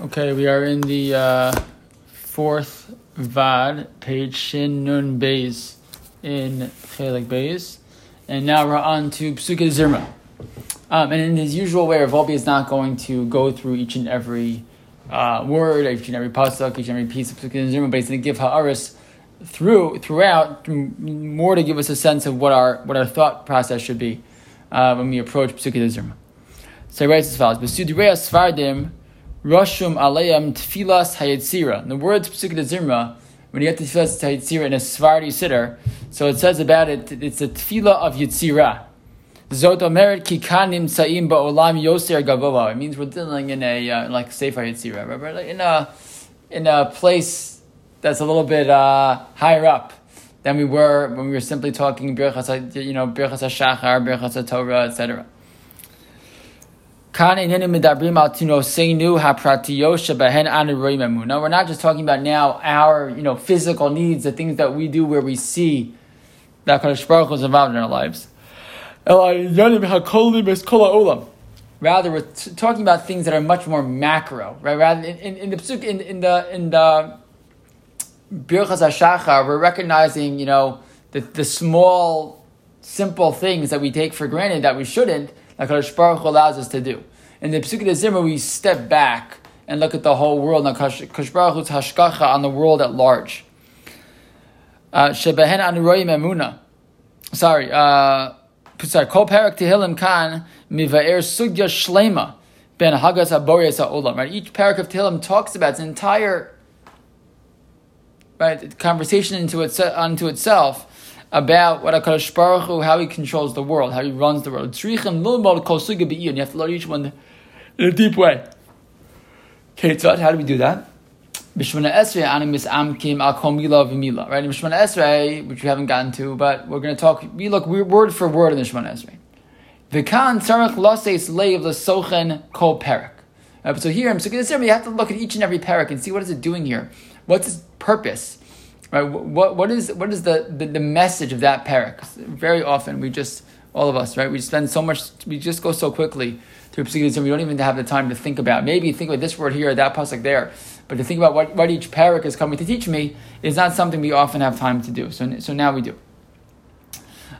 Okay, we are in the uh, fourth Vad, page Shin Nun Beis in Chelik Beis. And now we're on to Pesukei Zimra. Um, and in his usual way, Rav is not going to go through each and every uh, word, each and every pasuk, each and every piece of Pesukei Zimra, but he's going to give Ha'aris through, throughout, more to give us a sense of what our, what our thought process should be uh, when we approach Pesukei Zimra. So he writes as follows, Svardim Rashum Aleim Tfilas Hayetzira. The words Pesukah Zimra, when you get to Tfilas Hayetzira in a Svardi siddur, so it says about it, it's a Tfila of Yetzira. Zot Omeret Kikanim Sa'im Ba'olam Yoser Gavova. It means we're dealing in a, uh, like Sefer Yetzira, right? In a, in a place that's a little bit uh, higher up than we were when we were simply talking you know, Birchas HaShachar, Birchas HaTorah, etc. We're not just talking about now our you know physical needs, the things that we do where we see that Kadosh Baruch is involved in our lives. Rather, we're t- talking about things that are much more macro, right? Rather, in, in, in the in, in the in the Birchas HaShachar, we're recognizing you know the the small, simple things that we take for granted that we shouldn't like Kadosh Baruch allows us to do. In the Pesukah Zimmer, we step back and look at the whole world, and Kadosh Baruch Hu's hashkacha on the world at large. Shebehen anuroyim emuna. Sorry, uh, sorry. Kol perak tehillim kan mivaer sugya shlema ben hagas aborias ha'olam. Right, each parak of tehillim talks about its entire right conversation into unto itself about what HaKadosh Baruch Hu, how he controls the world, how he runs the world. You have to learn each one in a deep way. Ketzat, how do we do that? Bishmana Esrei animis amkim al v'mila. Right in Esrei, which we haven't gotten to, but we're going to talk. We look word for word in the Bishmana Esrei. V'kan tzarech loses leiv l'sochen kol perak. So here, in Psukkah you have to look at each and every parak and see what is it doing here. What's its purpose? Right? What, what is what is the, the, the message of that parak? Very often we just all of us right we spend so much we just go so quickly through Pesukah and we don't even have the time to think about maybe think about this word here that pasuk there but to think about what, what each parak is coming to teach me is not something we often have time to do so, so now we do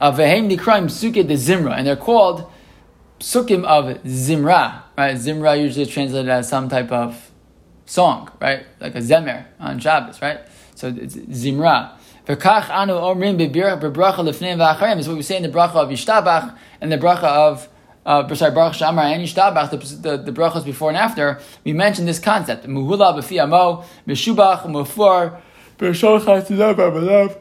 uh, Vehem Nikraim Sukkah de Zimra and they're called Sukkim of Zimra right Zimra usually is translated as some type of song right like a Zemer on Shabbos right so it's Zimra. V'kach anu omrim bebracha lefneim v'acharim is what we say in the bracha of Yishtabach and the bracha of uh, sorry, Baruch Shamar and Yishtabach, the, the, the brachas before and after, we mentioned this concept. Muhula b'fi amo, b'shubach, mufar, b'sholcha tzidab b'lav,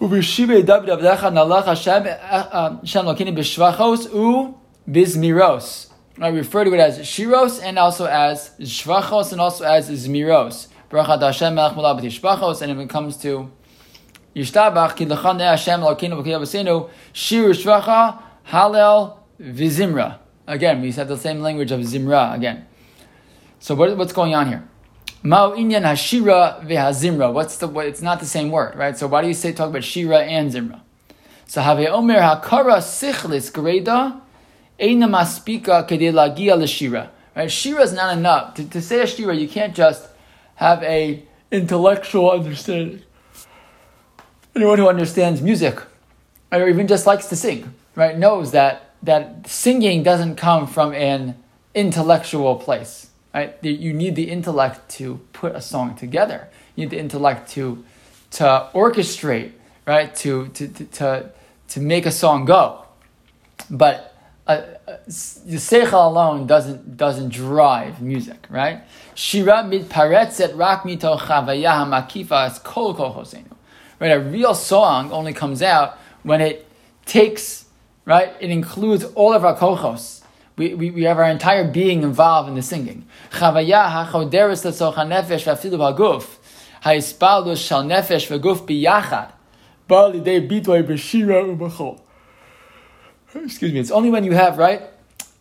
u'b'shibei david avdecha nalach Hashem, Hashem lokini b'shvachos u bizmiros. I refer to it as shiros and also as shvachos and also as zmiros. Bracha Hashem Melech Mula B'Tishbachos, and if it comes to Yishtabach, Ki L'chan Hashem L'Alkinu B'Kiyah B'Seinu, Shir Shvacha, Halel V'Zimra. Again, we said the same language of Zimra again. So what, what's going on here? Mao inyan hashira v'hazimra. What's the? What, it's not the same word, right? So why do you say talk about shira and zimra? So have omer hakara sichlis greda eina maspika kedei lagia l'shira. Right? Shira is not enough. To, to say a shira, you can't just have a intellectual understanding. Anyone who understands music, or even just likes to sing, right, knows that that singing doesn't come from an intellectual place. Right? You need the intellect to put a song together. You need the intellect to to orchestrate, right? To to to to make a song go. But the seichel alone doesn't doesn't drive music, right? Shira mitparetzet rak mito chavaya hamakifa es kol kol Right, a real song only comes out when it takes, right, it includes all of our kochos. We, we, we have our entire being involved in the singing. Chavaya hachoderes nefesh v'afilu haguf. Ha'ispalus shal nefesh v'guf biyachad. Ba lidei bitway b'shira u'b'chol Hmm, excuse me, it's only when you have, right,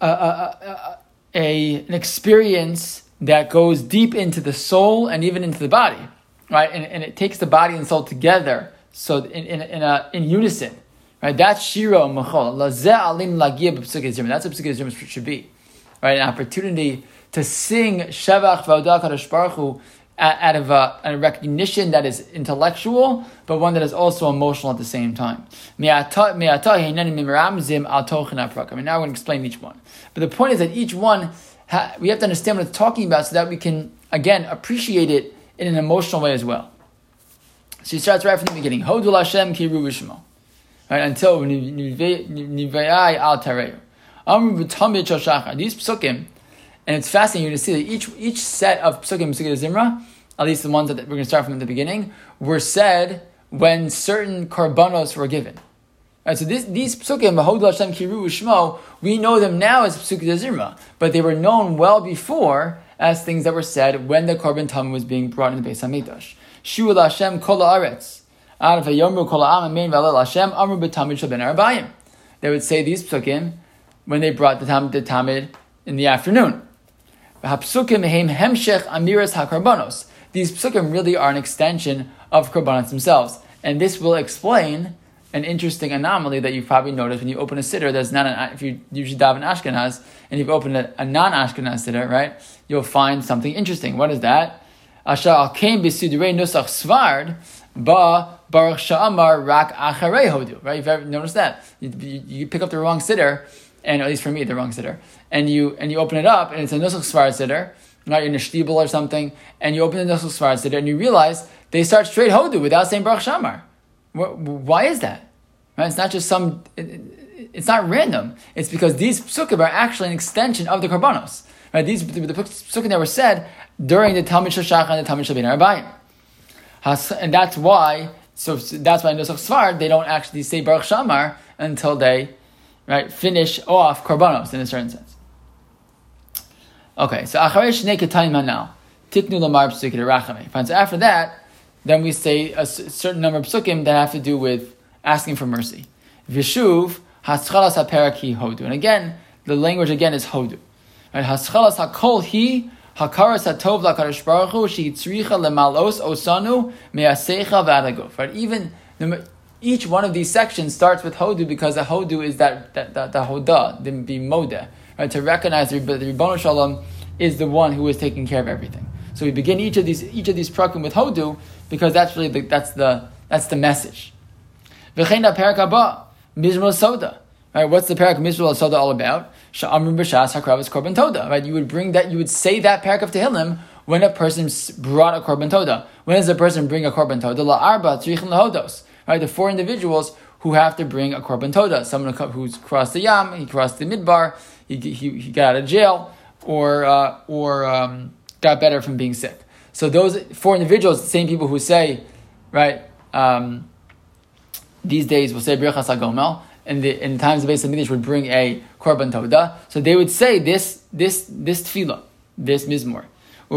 a, an experience that goes deep into the soul and even into the body, right? And, and it takes the body and soul together, so in, in, in, a, in unison, right? That's shiro. Lazeh alim That's what psukkah should be, right? An opportunity to sing Shevach Kadosh Baruch out of a, a, recognition that is intellectual, but one that is also emotional at the same time. I mean, now I'm going to explain each one. But the point is that each one, we have to understand what it's talking about so that we can, again, appreciate it in an emotional way as well. So he starts right from the beginning. Hodul Hashem kiru v'shmo. Right, until nivayai al shachar. These psukim, and it's fascinating to see that each each set of psukim, psukim zimra, at least the ones that we're going to start from at the beginning, were said when certain korbanos were given. Right, so this, these psukim, Hodul Hashem kiru v'shmo, we know them now as psukim zimra, but they were known well before as things that were said when the korban tamid was being brought in the Beis Hamikdash. Shu Hashem kol haaretz. Out of a yomru kol ha'am amen v'alel Hashem amru b'tamid. They would say these psukim when they brought the tamid, the tamid in the afternoon. Hapsukim heim hemshech amiras. These psukim really are an extension of karbanos themselves, and this will explain an interesting anomaly that you've probably noticed when you open a siddur There's not an if you usually daven Ashkenaz and you've opened a, a non-Ashkenaz sitter, right? You'll find something interesting. What is that? Asher al nusach svard ba baruch sha'amar rak acharei hodu. Right? You've ever noticed that? You, you, you, pick up the wrong siddur, and at least for me, the wrong siddur. and you and you open it up, and it's a nusach svard siddur, not in a or something, and you open the nusach svard siddur, and you realize they start straight hodu without saying baruch shamar. Why is that? Right? It's not just some. It, it's not random. It's because these psukim are actually an extension of the karbanos. Right? These the, the psukim that were said during the Talmud Shashach and the Talmud Shabin Arbayim. And that's why, so that's why in Nusach Sfar, they don't actually say Baruch Shamar until they right, finish off Korbanos in a certain sense. Okay, so Acharei Shnei Ketayim Hanal, Tiknu Lamar Psukim Rachame. So after that, then we say a certain number of psukim that have to do with asking for mercy. Vishuv, Haschalas HaPeraki Hodu. And again, the language again is Hodu. Right? Haschalas HaKol Hi Hakaras hatov lakadosh baruch hu sheyitzricha lemalos osanu measecha v'adaguf. Right, even each one of these sections starts with hodu because the hodu is that the hoda, the bimoda, right? To recognize the, the Ribbon Shalom is the one who is taking care of everything. So we begin each of these each of these prakim with hodu because that's really the, that's the that's the message. V'chein haba mizmor soda. Right, what's the parak mizmor soda all about? Sha'amrim b'shas hakravas korban toda. Right, you would bring that, you would say that parak of Tehillim when a person brought a korban toda. When does a person bring a korban toda? La arba tzrichin lahodos. Right, the four individuals who have to bring a korban toda. Someone who's crossed the yam, he crossed the midbar, he, he, he got out of jail, or uh, or um, got better from being sick. So those four individuals, the same people who say, right, um, these days we'll say Birchas HaGomel, in the in times of Beis Hamikdash would bring a korban toda. So they would say this this this tefillah, this mizmor. Uh,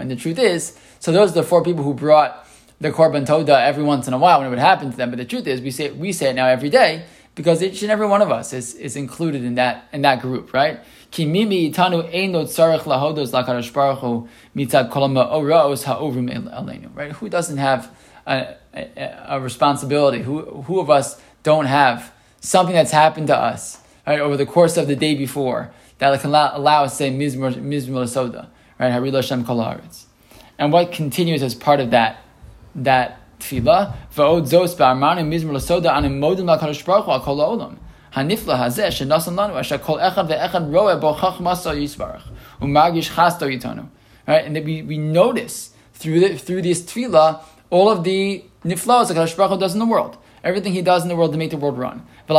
and the truth is, so those are the four people who brought the korban toda every once in a while when it would happen to them. But the truth is, we say we say it now every day because each and every one of us is, is included in that in that group, right? Right? Who doesn't have a, a, a, responsibility? Who, who of us don't have something that's happened to us right, over the course of the day before that can allow, allow us to say Mizmur Soda, right? And what continues as part of that, that tefillah. Zos. Hanifla lanu kol roe yisbarach umagish. Right, and then we, we notice through the, through this tefillah all of the niflaos that Kadosh Baruch does in the world, everything He does in the world to make the world run. And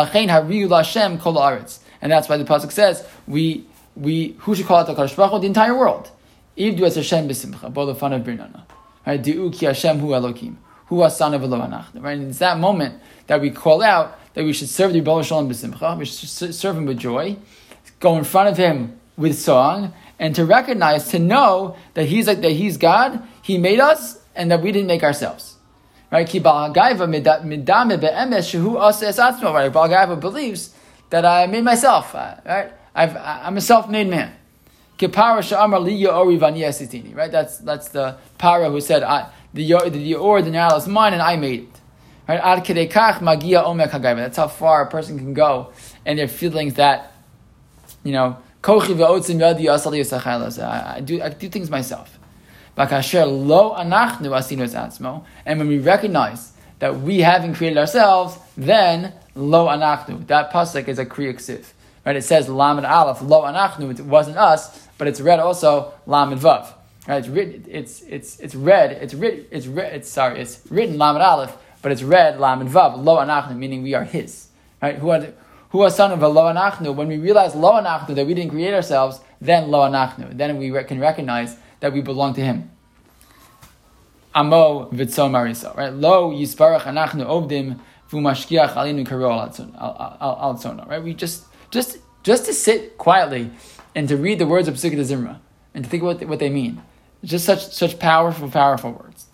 that's why the pasuk says, "We we who should call out to Kadosh Baruch The entire world." If do as Hashem b'simcha, both the fun of brinana. Right? Di'u ki Hashem hu Elokim, hu Right? And it's that moment that we call out that we should serve the Rebbe Shalom b'simcha, we should serve Him with joy, go in front of Him with song, and to recognize, to know that He's like that He's God, He made us, and that we didn't make ourselves. Right? Ki. Right? Believes that I made myself. Uh, right? I've, I'm a self-made man. Kipara sha'amar li vani. Right? That's that's the para who said I, the the or the narrow is mine and I made it. Right? Ad kedekach omek. That's how far a person can go, and their feelings that you know Kochi ve'otzim yadi asal yisachal I do I do things myself. And when we recognize that we haven't created ourselves, then lo anachnu. That pasuk is a kriya Right? It says lamed aleph lo anachnu. It wasn't us, but it's read also lamed vav. Right? It's written. It's it's it's read. It's written. It's read. It's sorry. It's written lamed aleph, but it's read lamed vav lo anachnu, meaning we are His. Right? Who are who are son of lo anachnu? When we realize lo anachnu that we didn't create ourselves, then lo anachnu. Then we can recognize that we belong to Him. Amo v'tzom marisa. Right? Lo yisparach anachnu v'mashkiach alinu. Right? We just just just to sit quietly and to read the words of Pesukei Zimra and to think what what they mean. Just such such powerful powerful words.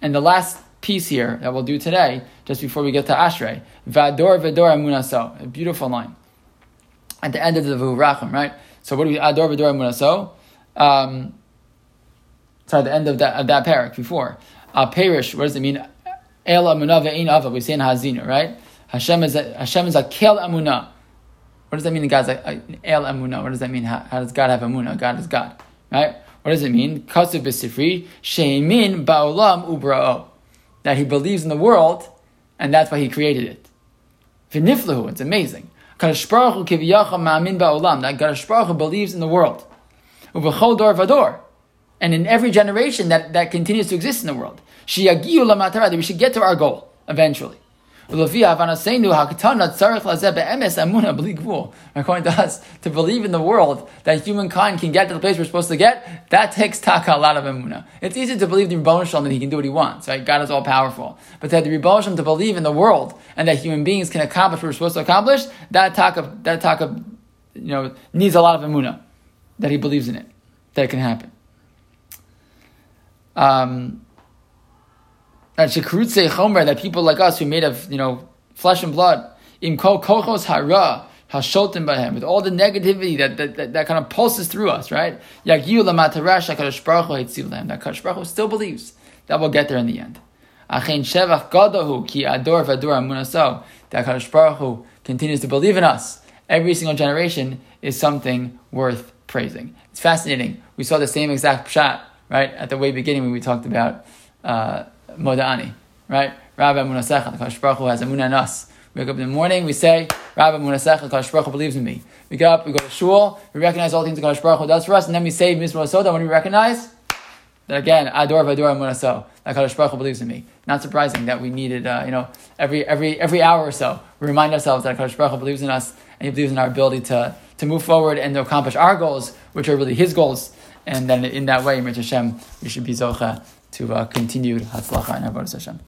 And the last piece here that we'll do today, just before we get to Ashrei, Vador Vador Amunaso, a beautiful line at the end of the Vurachim, right? So what do we Ador Vador Amunaso? Um, sorry, the end of that of that parak before. Uh, perish, what does it mean? El Amunah ve'in ava. We say in Ha'azinu, right? Hashem is a, Hashem is a kel Amunah. What does that mean? God's like uh, El Amuna. What does that mean? How, how, does God have Amuna? God is God, right? What does it mean? Kasu b'sifri she'emin ba'olam ubra'o that he believes in the world, and that's why he created it. V'niflahu, it's amazing. Kadosh Baruch Hu ma'amin ba'olam, that Kadosh Baruch believes in the world. Uv'chol dor vador, and in every generation that, that continues to exist in the world. Shiyagiyu lamatara, that we should get to our goal, eventually. According to us, to believe in the world that humankind can get to the place we're supposed to get, that takes taka a lot of emuna. It's easy to believe the Rebbe Shalom that he can do what he wants, right? God is all powerful. But to have the Rebbe Shalom to believe in the world and that human beings can accomplish what we're supposed to accomplish, that taka, that taka, you know, needs a lot of emuna. That he believes in it, that it can happen. Um, that shekrutze chomer, that people like us who made of you know flesh and blood, im kol kochos hara hasholtim him with all the negativity that, that, that, that, kind of pulses through us, right? Yagiu lamatarash hakadosh baruch hu them. That Kadosh Baruch Hu still believes that we'll get there in the end. Achen shevach gadahu ki ador v'ador amunaso. That Kadosh Baruch Hu continues to believe in us. Every single generation is something worth praising. It's fascinating. We saw the same exact pshat right at the way beginning when we talked about. Uh, Modani, right? Rabbi Munasecha, the Kadosh Baruch Hu has Amunah in us. We wake up in the morning, we say, Rabbi Munasecha, Kadosh Baruch Hu believes in me. We get up, we go to shul, we recognize all things the Kadosh Baruch Hu does for us, and then we say Mizra Soda when we recognize that again, Ador Vador Munaso, that Kadosh Baruch Hu believes in me. Not surprising that we needed, uh, you know, every every every hour or so, we remind ourselves that Kadosh Baruch Hu believes in us, and He believes in our ability to to move forward and to accomplish our goals, which are really His goals. And then in that way, Mir Hashem, we should be zocha to uh, continued Hatzlacha and Avodah Hashem.